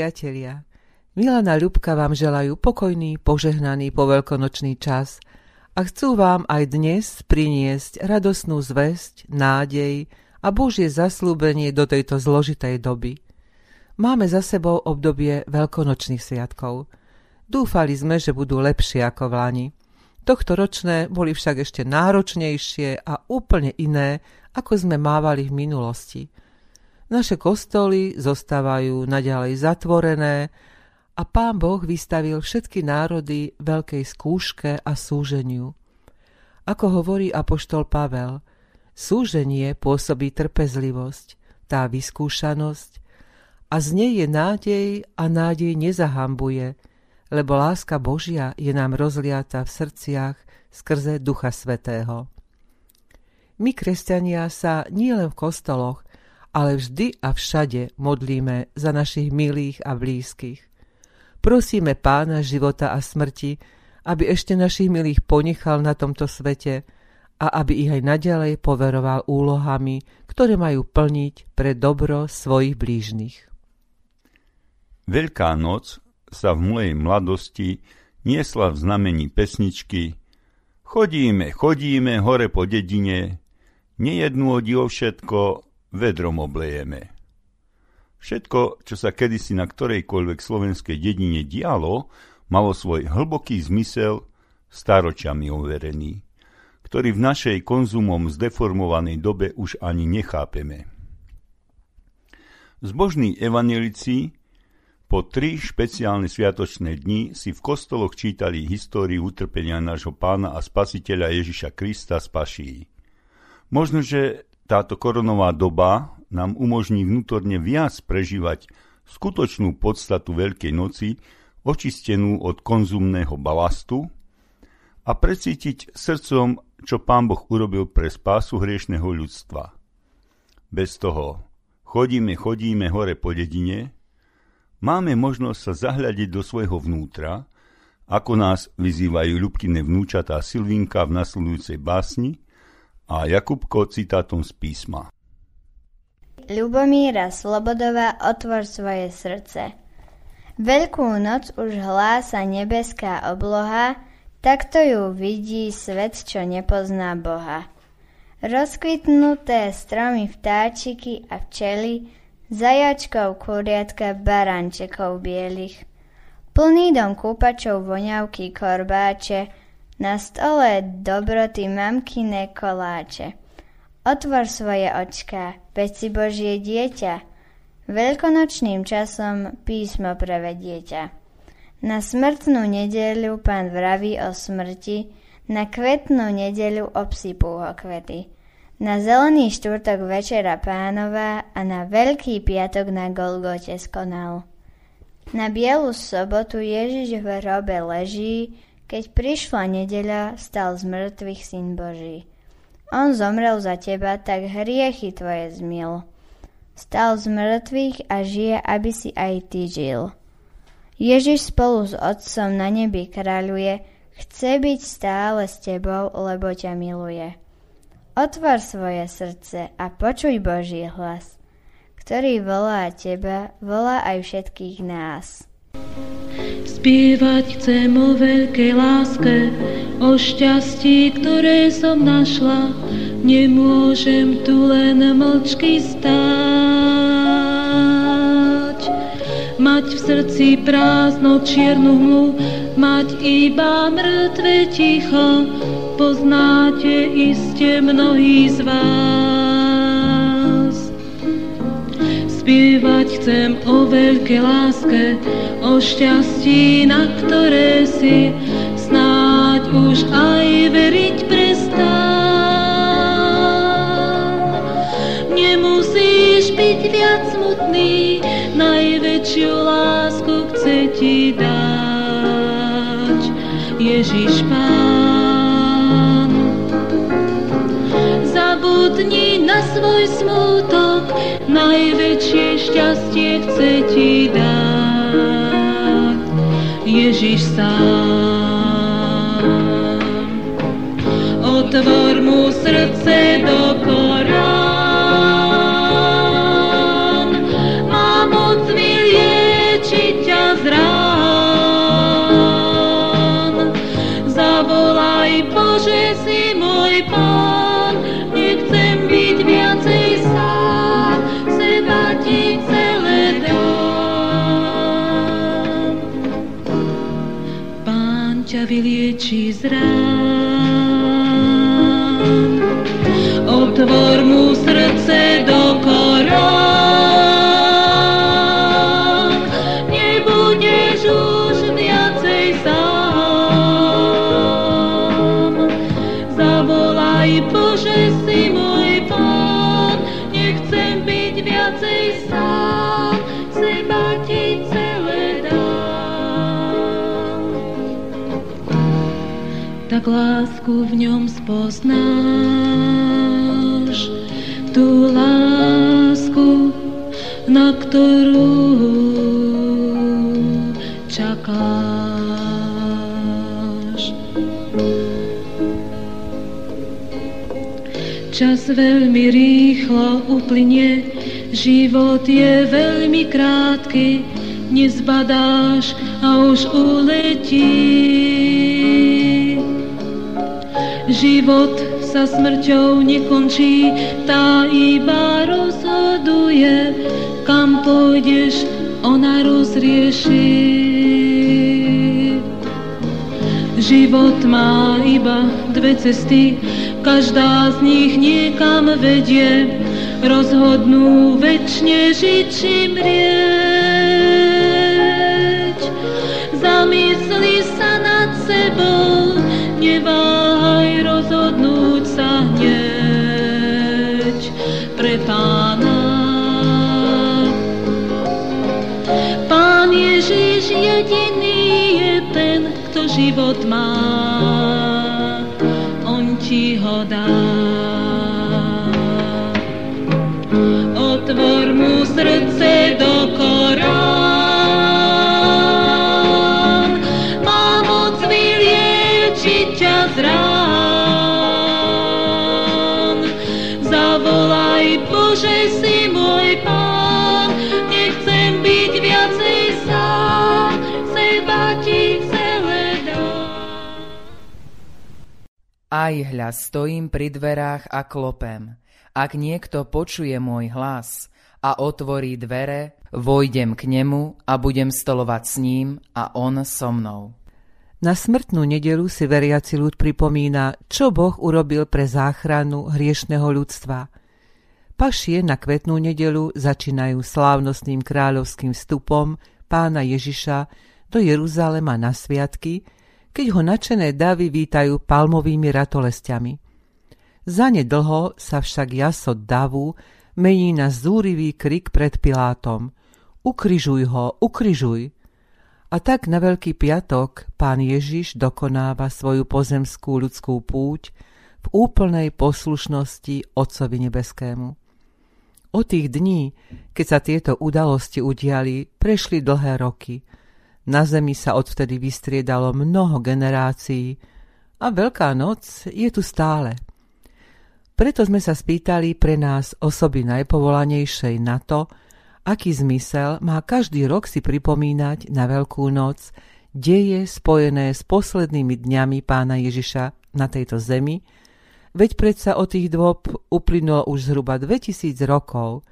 priatelia, Milana Ľubka vám želajú pokojný, požehnaný poveľkonočný čas a chcú vám aj dnes priniesť radosnú zväzť, nádej a Božie zaslúbenie do tejto zložitej doby. Máme za sebou obdobie veľkonočných sviatkov. Dúfali sme, že budú lepšie ako v Lani. Tohto ročné boli však ešte náročnejšie a úplne iné, ako sme mávali v minulosti. Naše kostoly zostávajú naďalej zatvorené a pán Boh vystavil všetky národy veľkej skúške a súženiu. Ako hovorí apoštol Pavel, súženie pôsobí trpezlivosť, tá vyskúšanosť a z nej je nádej a nádej nezahambuje, lebo láska Božia je nám rozliata v srdciach skrze Ducha Svetého. My, kresťania, sa nielen v kostoloch, ale vždy a všade modlíme za našich milých a blízkych. Prosíme pána života a smrti, aby ešte našich milých ponechal na tomto svete a aby ich aj naďalej poveroval úlohami, ktoré majú plniť pre dobro svojich blížnych. Veľká noc sa v mojej mladosti niesla v znamení pesničky Chodíme, chodíme hore po dedine, nejednú odivo všetko, vedrom oblejeme. Všetko, čo sa kedysi na ktorejkoľvek slovenskej dedine dialo, malo svoj hlboký zmysel staročami overený, ktorý v našej konzumom zdeformovanej dobe už ani nechápeme. Zbožní evanelici po tri špeciálne sviatočné dni si v kostoloch čítali históriu utrpenia nášho pána a spasiteľa Ježiša Krista z Paší. Možno, že táto koronová doba nám umožní vnútorne viac prežívať skutočnú podstatu Veľkej noci, očistenú od konzumného balastu a precítiť srdcom, čo Pán Boh urobil pre spásu hriešného ľudstva. Bez toho chodíme, chodíme hore po dedine, máme možnosť sa zahľadiť do svojho vnútra, ako nás vyzývajú ľubkine vnúčatá Silvinka v nasledujúcej básni – a Jakubko citátom z písma. Ľubomíra Slobodová, otvor svoje srdce. Veľkú noc už hlása nebeská obloha, takto ju vidí svet, čo nepozná Boha. Rozkvitnuté stromy vtáčiky a včely, zajačkov, kuriatka, barančekov bielých. Plný dom kúpačov, voňavky, korbáče, na stole dobroty mamkine koláče. Otvor svoje očka, veď si Božie dieťa. Veľkonočným časom písmo prevedieťa. Na smrtnú nedeľu pán vraví o smrti, na kvetnú nedeľu obsypú ho kvety. Na zelený štvrtok večera pánova a na veľký piatok na Golgote skonal. Na bielu sobotu Ježiš v hrobe leží, keď prišla nedeľa, stal z mŕtvych syn Boží. On zomrel za teba, tak hriechy tvoje zmil. Stal z mŕtvych a žije, aby si aj ty žil. Ježiš spolu s Otcom na nebi kráľuje, chce byť stále s tebou, lebo ťa miluje. Otvor svoje srdce a počuj Boží hlas, ktorý volá teba, volá aj všetkých nás. Spievať chcem o veľkej láske, o šťastí, ktoré som našla. Nemôžem tu len mlčky stáť. Mať v srdci prázdno čiernu hmlu, mať iba mŕtve ticho, poznáte iste mnohí z vás. Spievať chcem o veľkej láske, o šťastí, na ktoré si snáď už aj veriť prestám. Nemusíš byť viac smutný, najväčšiu lásku chce ti dať Ježiš Pán. Na svoj smutok, najväčšie šťastie chce ti dať. Ježiš sám. Otvor mu srdce do korán, vylieči z. Otvor mu srdce lásku v ňom spoznáš, tú lásku, na ktorú čakáš. Čas veľmi rýchlo uplynie, život je veľmi krátky, nezbadáš a už uletí. Život sa smrťou nekončí, tá iba rozhoduje, kam pôjdeš, ona rozrieši. Život má iba dve cesty, každá z nich niekam vedie, rozhodnú väčšine žiť či mrieť. Zamysli sa nad sebou, neváhaj rozhodnúť sa hneď pre pána. Pán Ježiš jediný je ten, kto život má, on ti ho dá. Otvor mu srdce do korán, Aj hľa stojím pri dverách a klopem. Ak niekto počuje môj hlas a otvorí dvere, vojdem k nemu a budem stolovať s ním a on so mnou. Na smrtnú nedelu si veriaci ľud pripomína, čo Boh urobil pre záchranu hriešného ľudstva. Pašie na kvetnú nedelu začínajú slávnostným kráľovským vstupom pána Ježiša do Jeruzalema na sviatky, keď ho načené davy vítajú palmovými ratolestiami. Zanedlho sa však jasot davu mení na zúrivý krik pred Pilátom. Ukrižuj ho, ukrižuj! A tak na Veľký piatok pán Ježiš dokonáva svoju pozemskú ľudskú púť v úplnej poslušnosti Otcovi Nebeskému. O tých dní, keď sa tieto udalosti udiali, prešli dlhé roky. Na zemi sa odvtedy vystriedalo mnoho generácií a Veľká noc je tu stále. Preto sme sa spýtali pre nás osoby najpovolanejšej na to, aký zmysel má každý rok si pripomínať na Veľkú noc deje spojené s poslednými dňami pána Ježiša na tejto zemi, veď predsa od tých dôb uplynulo už zhruba 2000 rokov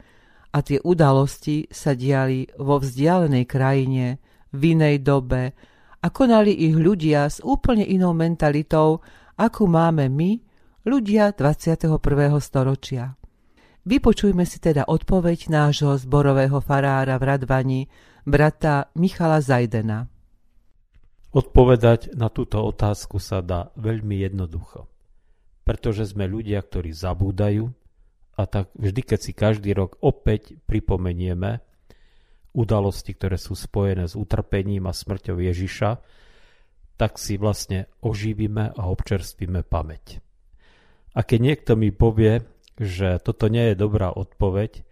a tie udalosti sa diali vo vzdialenej krajine, v inej dobe a konali ich ľudia s úplne inou mentalitou, akú máme my, ľudia 21. storočia. Vypočujme si teda odpoveď nášho zborového farára v Radvani, brata Michala Zajdena. Odpovedať na túto otázku sa dá veľmi jednoducho. Pretože sme ľudia, ktorí zabúdajú a tak vždy, keď si každý rok opäť pripomenieme udalosti, ktoré sú spojené s utrpením a smrťou Ježiša, tak si vlastne oživíme a občerstvíme pamäť. A keď niekto mi povie, že toto nie je dobrá odpoveď,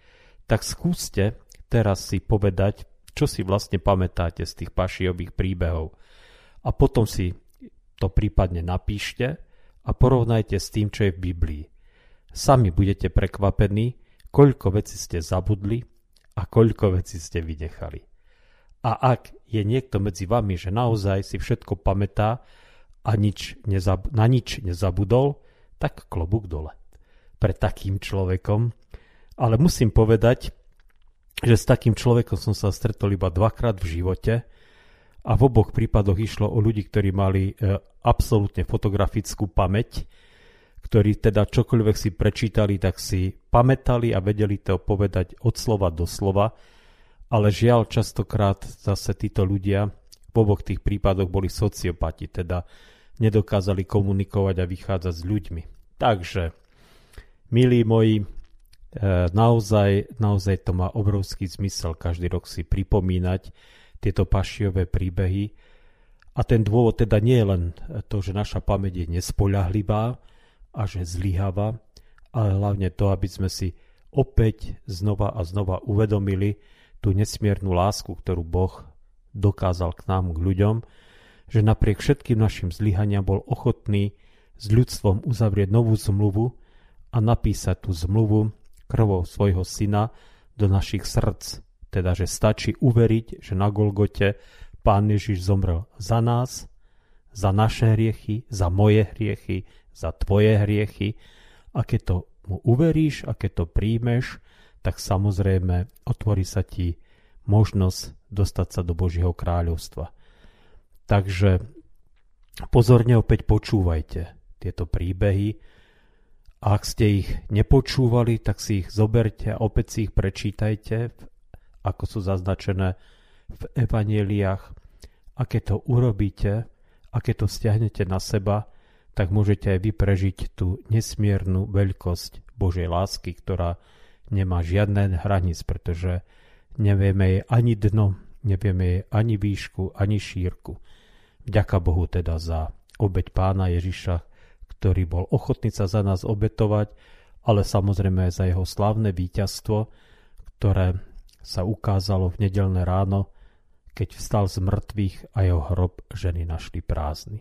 tak skúste teraz si povedať, čo si vlastne pamätáte z tých pašiových príbehov. A potom si to prípadne napíšte a porovnajte s tým, čo je v Biblii. Sami budete prekvapení, koľko vecí ste zabudli a koľko vecí ste vynechali. A ak je niekto medzi vami, že naozaj si všetko pamätá a nič nezab- na nič nezabudol, tak klobúk dole pre takým človekom. Ale musím povedať, že s takým človekom som sa stretol iba dvakrát v živote a v oboch prípadoch išlo o ľudí, ktorí mali e, absolútne fotografickú pamäť, ktorí teda čokoľvek si prečítali, tak si pamätali a vedeli to povedať od slova do slova, ale žiaľ častokrát zase títo ľudia v oboch tých prípadoch boli sociopati, teda nedokázali komunikovať a vychádzať s ľuďmi. Takže, milí moji, e, naozaj, naozaj to má obrovský zmysel každý rok si pripomínať tieto pašiové príbehy. A ten dôvod teda nie je len to, že naša pamäť je nespoľahlivá a že zlyháva, ale hlavne to, aby sme si opäť znova a znova uvedomili tú nesmiernu lásku, ktorú Boh dokázal k nám, k ľuďom, že napriek všetkým našim zlyhaniam bol ochotný s ľudstvom uzavrieť novú zmluvu a napísať tú zmluvu krvou svojho syna do našich srdc, teda, že stačí uveriť, že na Golgote Pán Ježiš zomrel za nás, za naše hriechy, za moje hriechy, za tvoje hriechy a keď to mu uveríš a keď to príjmeš, tak samozrejme otvorí sa ti možnosť dostať sa do Božieho kráľovstva. Takže pozorne opäť počúvajte tieto príbehy. A ak ste ich nepočúvali, tak si ich zoberte a opäť si ich prečítajte ako sú zaznačené v evaneliách. A keď to urobíte, a keď to stiahnete na seba, tak môžete aj vy prežiť tú nesmiernu veľkosť Božej lásky, ktorá nemá žiadne hranic, pretože nevieme jej ani dno, nevieme jej ani výšku, ani šírku. Vďaka Bohu teda za obeď pána Ježiša, ktorý bol ochotný sa za nás obetovať, ale samozrejme aj za jeho slávne víťazstvo, ktoré sa ukázalo v nedelné ráno, keď vstal z mŕtvych a jeho hrob ženy našli prázdny.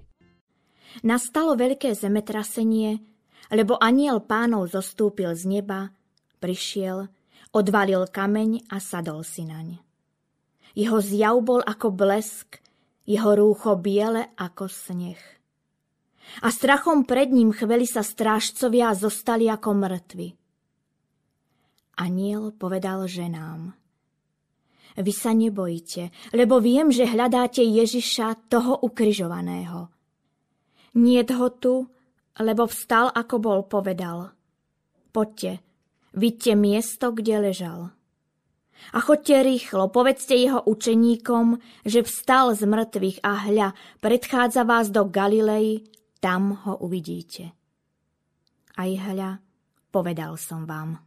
Nastalo veľké zemetrasenie, lebo aniel pánov zostúpil z neba, prišiel, odvalil kameň a sadol si naň. Jeho zjav bol ako blesk, jeho rúcho biele ako sneh. A strachom pred ním chveli sa strážcovia a zostali ako mŕtvi. Aniel povedal ženám – vy sa nebojte, lebo viem, že hľadáte Ježiša, toho ukrižovaného. Nie ho tu, lebo vstal, ako bol povedal. Poďte, vidte miesto, kde ležal. A choďte rýchlo, povedzte jeho učeníkom, že vstal z mŕtvych a hľa, predchádza vás do Galilei, tam ho uvidíte. Aj hľa, povedal som vám.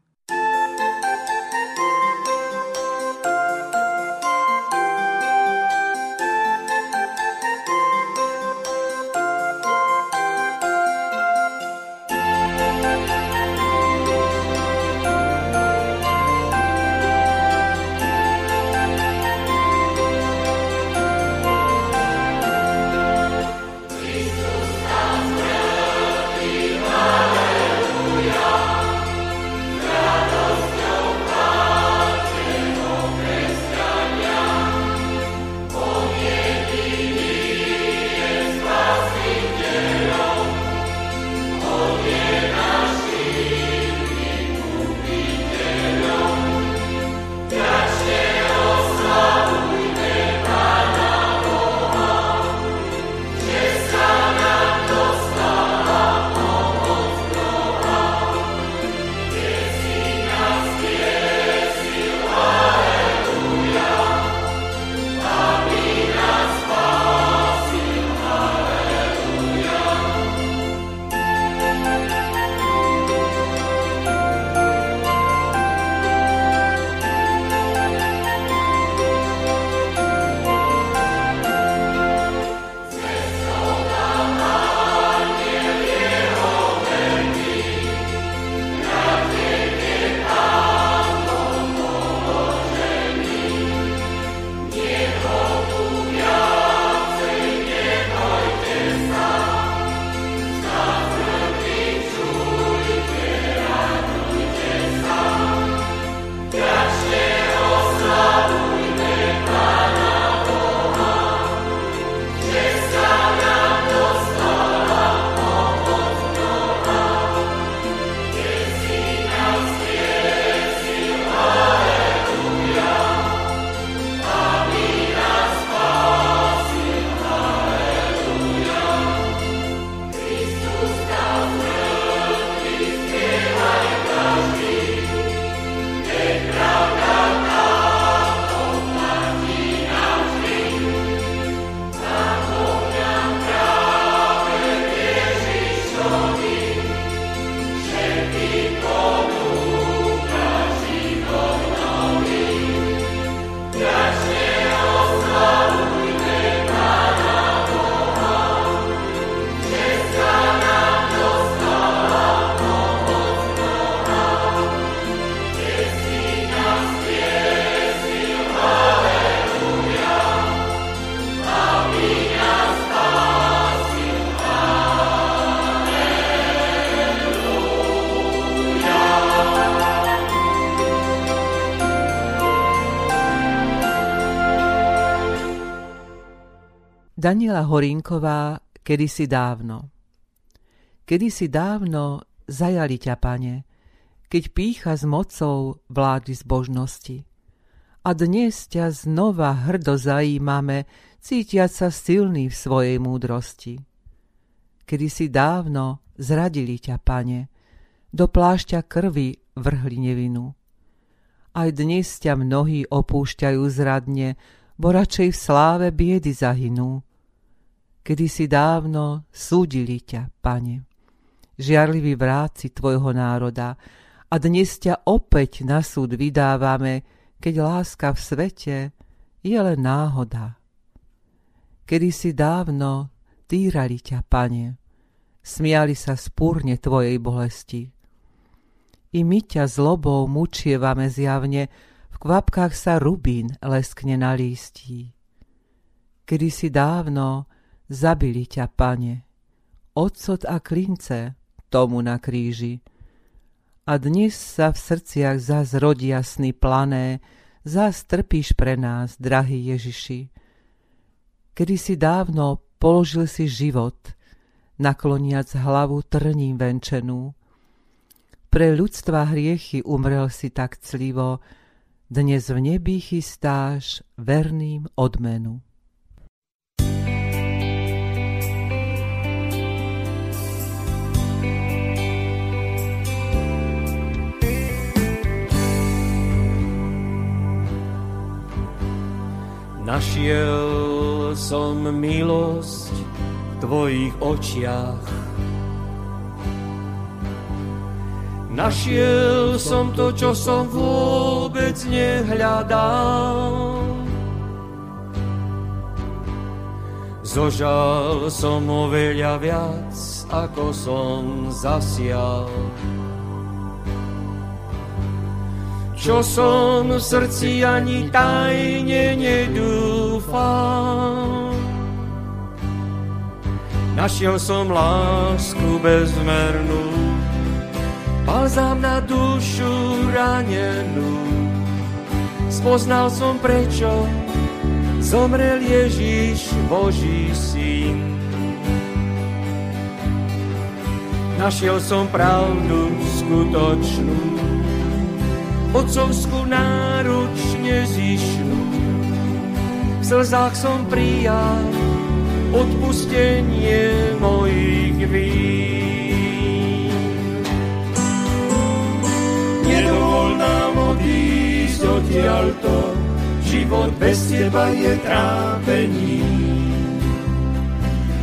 Daniela Horinková kedysi dávno. Kedysi dávno zajali ťa, pane, keď pícha s mocou vlády zbožnosti. A dnes ťa znova hrdo zajímame, cítiať sa silný v svojej múdrosti. Kedysi dávno zradili ťa, pane, do plášťa krvi vrhli nevinu. Aj dnes ťa mnohí opúšťajú zradne, bo radšej v sláve biedy zahynú kedy si dávno súdili ťa, pane. Žiarliví vráci tvojho národa a dnes ťa opäť na súd vydávame, keď láska v svete je len náhoda. Kedy si dávno týrali ťa, pane, smiali sa spúrne tvojej bolesti. I my ťa zlobou mučievame zjavne, v kvapkách sa rubín leskne na lístí. Kedy si dávno Zabili ťa, pane, odsot a klince tomu na kríži. A dnes sa v srdciach zás rodí jasný plané, zás trpíš pre nás, drahý Ježiši. Kedy si dávno položil si život, nakloniac hlavu trním venčenú. Pre ľudstva hriechy umrel si tak clivo, dnes v nebi chystáš verným odmenu. Našiel som milosť v tvojich očiach. Našiel som to, čo som vôbec nehľadal. Zožal som oveľa viac, ako som zasial. Čo som v srdci ani tajne nedúfam. Našiel som lásku bezmernú, balzám na dušu ranenú. Spoznal som prečo zomrel Ježíš, Boží syn. Našiel som pravdu skutočnú, otcovskú náruč nezišnú. V slzách som prijal odpustenie mojich vín. Nedovol nám odísť odtiaľto, život bez teba je trápení.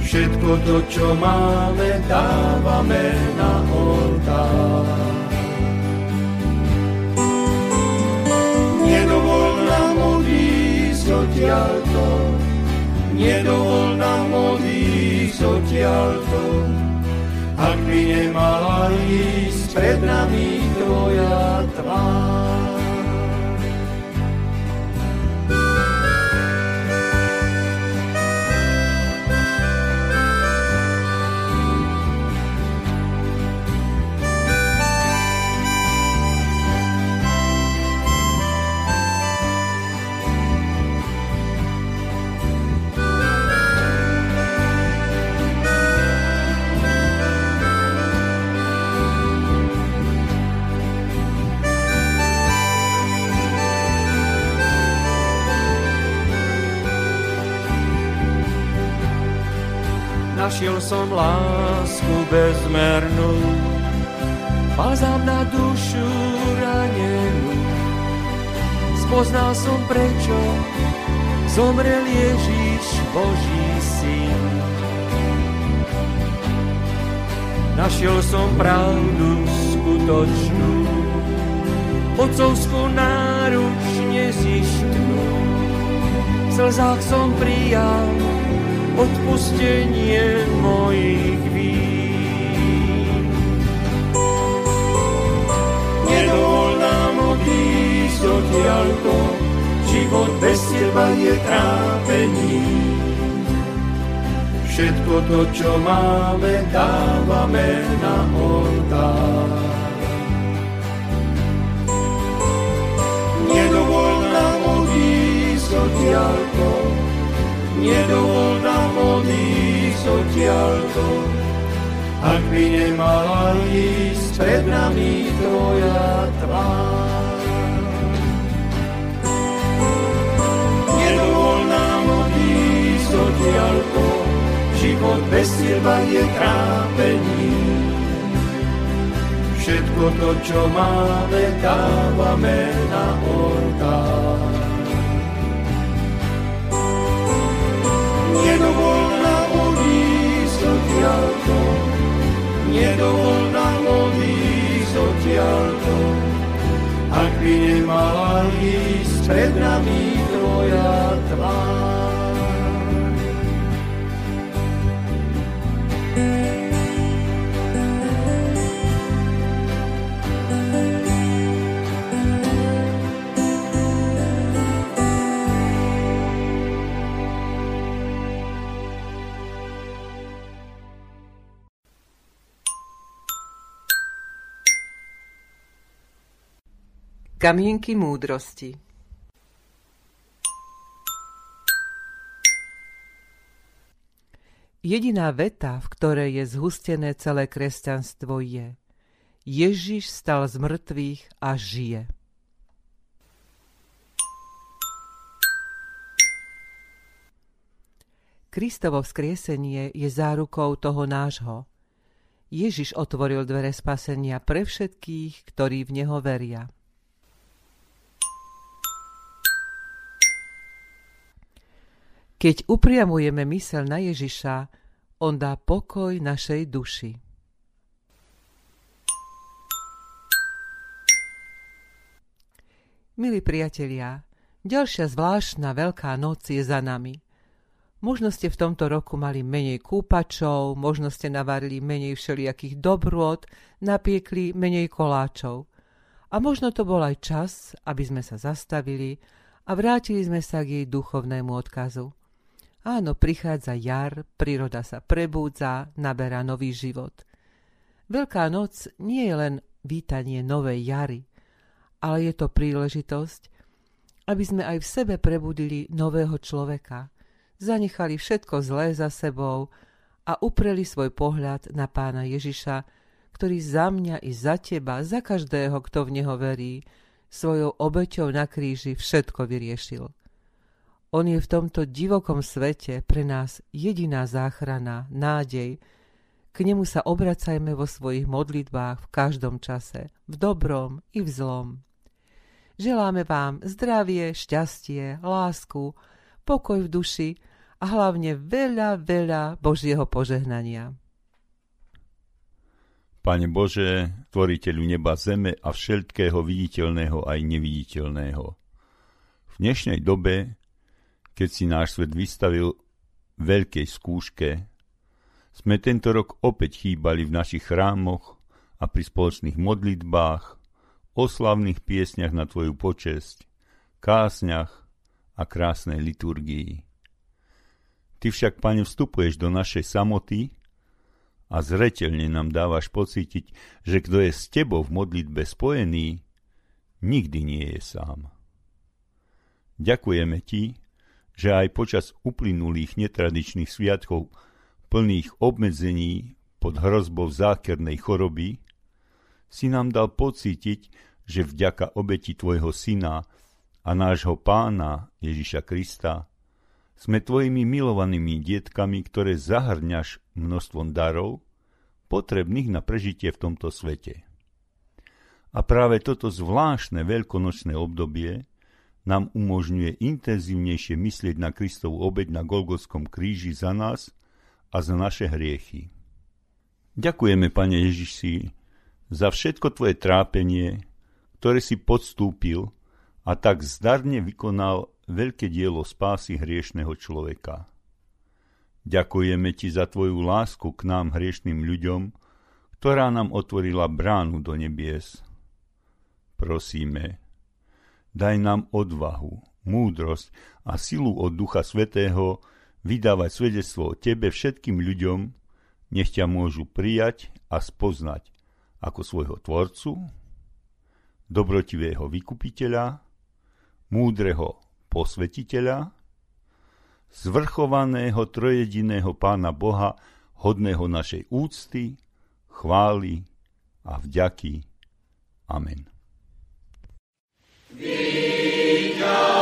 Všetko to, čo máme, dávame na nedovol nám odísť odtiaľto. Ak by nemala ísť pred nami tvoja tvár. Našiel som lásku bezmernú, balzám na dušu ranenú. Spoznal som prečo zomrel Ježíš, Boží syn. Našiel som pravdu skutočnú, otcovskú náruč nezištnú. V slzách som prijal odpustenie mojich vín. Nedovol nám odísť odtiaľto, život bez teba je trápení. Všetko to, čo máme, dávame na oltár. Nedovol nám odísť odtiaľto, nedovol odísť odtiaľto, ak by nemala ísť pred nami tvoja tvár. Nedovol nám odísť odtiaľto, život bez teba je trápení. Všetko to, čo máme, dávame na oltár. Nedovol odtiaľto, nedovol nám odísť odtiaľto, ak by nemala ísť pred nami tvoja tvár. Kamienky múdrosti Jediná veta, v ktorej je zhustené celé kresťanstvo je Ježiš stal z mŕtvych a žije. Kristovo vzkriesenie je zárukou toho nášho. Ježiš otvoril dvere spasenia pre všetkých, ktorí v Neho veria. Keď upriamujeme mysel na Ježiša, on dá pokoj našej duši. Milí priatelia, ďalšia zvláštna Veľká noc je za nami. Možno ste v tomto roku mali menej kúpačov, možno ste navarili menej všelijakých dobrôd, napiekli menej koláčov. A možno to bol aj čas, aby sme sa zastavili a vrátili sme sa k jej duchovnému odkazu. Áno, prichádza jar, príroda sa prebúdza, naberá nový život. Veľká noc nie je len vítanie novej jary, ale je to príležitosť, aby sme aj v sebe prebudili nového človeka, zanechali všetko zlé za sebou a upreli svoj pohľad na pána Ježiša, ktorý za mňa i za teba, za každého, kto v neho verí, svojou obeťou na kríži všetko vyriešil. On je v tomto divokom svete pre nás jediná záchrana, nádej. K nemu sa obracajme vo svojich modlitbách v každom čase, v dobrom i v zlom. Želáme vám zdravie, šťastie, lásku, pokoj v duši a hlavne veľa, veľa Božieho požehnania. Pane Bože, tvoriteľu neba, zeme a všetkého viditeľného aj neviditeľného. V dnešnej dobe keď si náš svet vystavil veľkej skúške, sme tento rok opäť chýbali v našich chrámoch a pri spoločných modlitbách, oslavných piesňach na Tvoju počesť, kásňach a krásnej liturgii. Ty však, Pane, vstupuješ do našej samoty a zretelne nám dávaš pocítiť, že kto je s Tebou v modlitbe spojený, nikdy nie je sám. Ďakujeme Ti, že aj počas uplynulých netradičných sviatkov plných obmedzení pod hrozbou zákernej choroby si nám dal pocítiť, že vďaka obeti Tvojho Syna a nášho Pána Ježiša Krista sme Tvojimi milovanými dietkami, ktoré zahrňaš množstvom darov, potrebných na prežitie v tomto svete. A práve toto zvláštne veľkonočné obdobie nám umožňuje intenzívnejšie myslieť na Kristovu obeď na Golgotskom kríži za nás a za naše hriechy. Ďakujeme, Pane Ježiši, za všetko Tvoje trápenie, ktoré si podstúpil a tak zdarne vykonal veľké dielo spásy hriešného človeka. Ďakujeme Ti za Tvoju lásku k nám hriešným ľuďom, ktorá nám otvorila bránu do nebies. Prosíme, Daj nám odvahu, múdrosť a silu od Ducha Svetého vydávať svedectvo o Tebe všetkým ľuďom, nech ťa môžu prijať a spoznať ako svojho Tvorcu, dobrotivého vykupiteľa, múdreho posvetiteľa, zvrchovaného trojediného Pána Boha, hodného našej úcty, chvály a vďaky. Amen. Vika.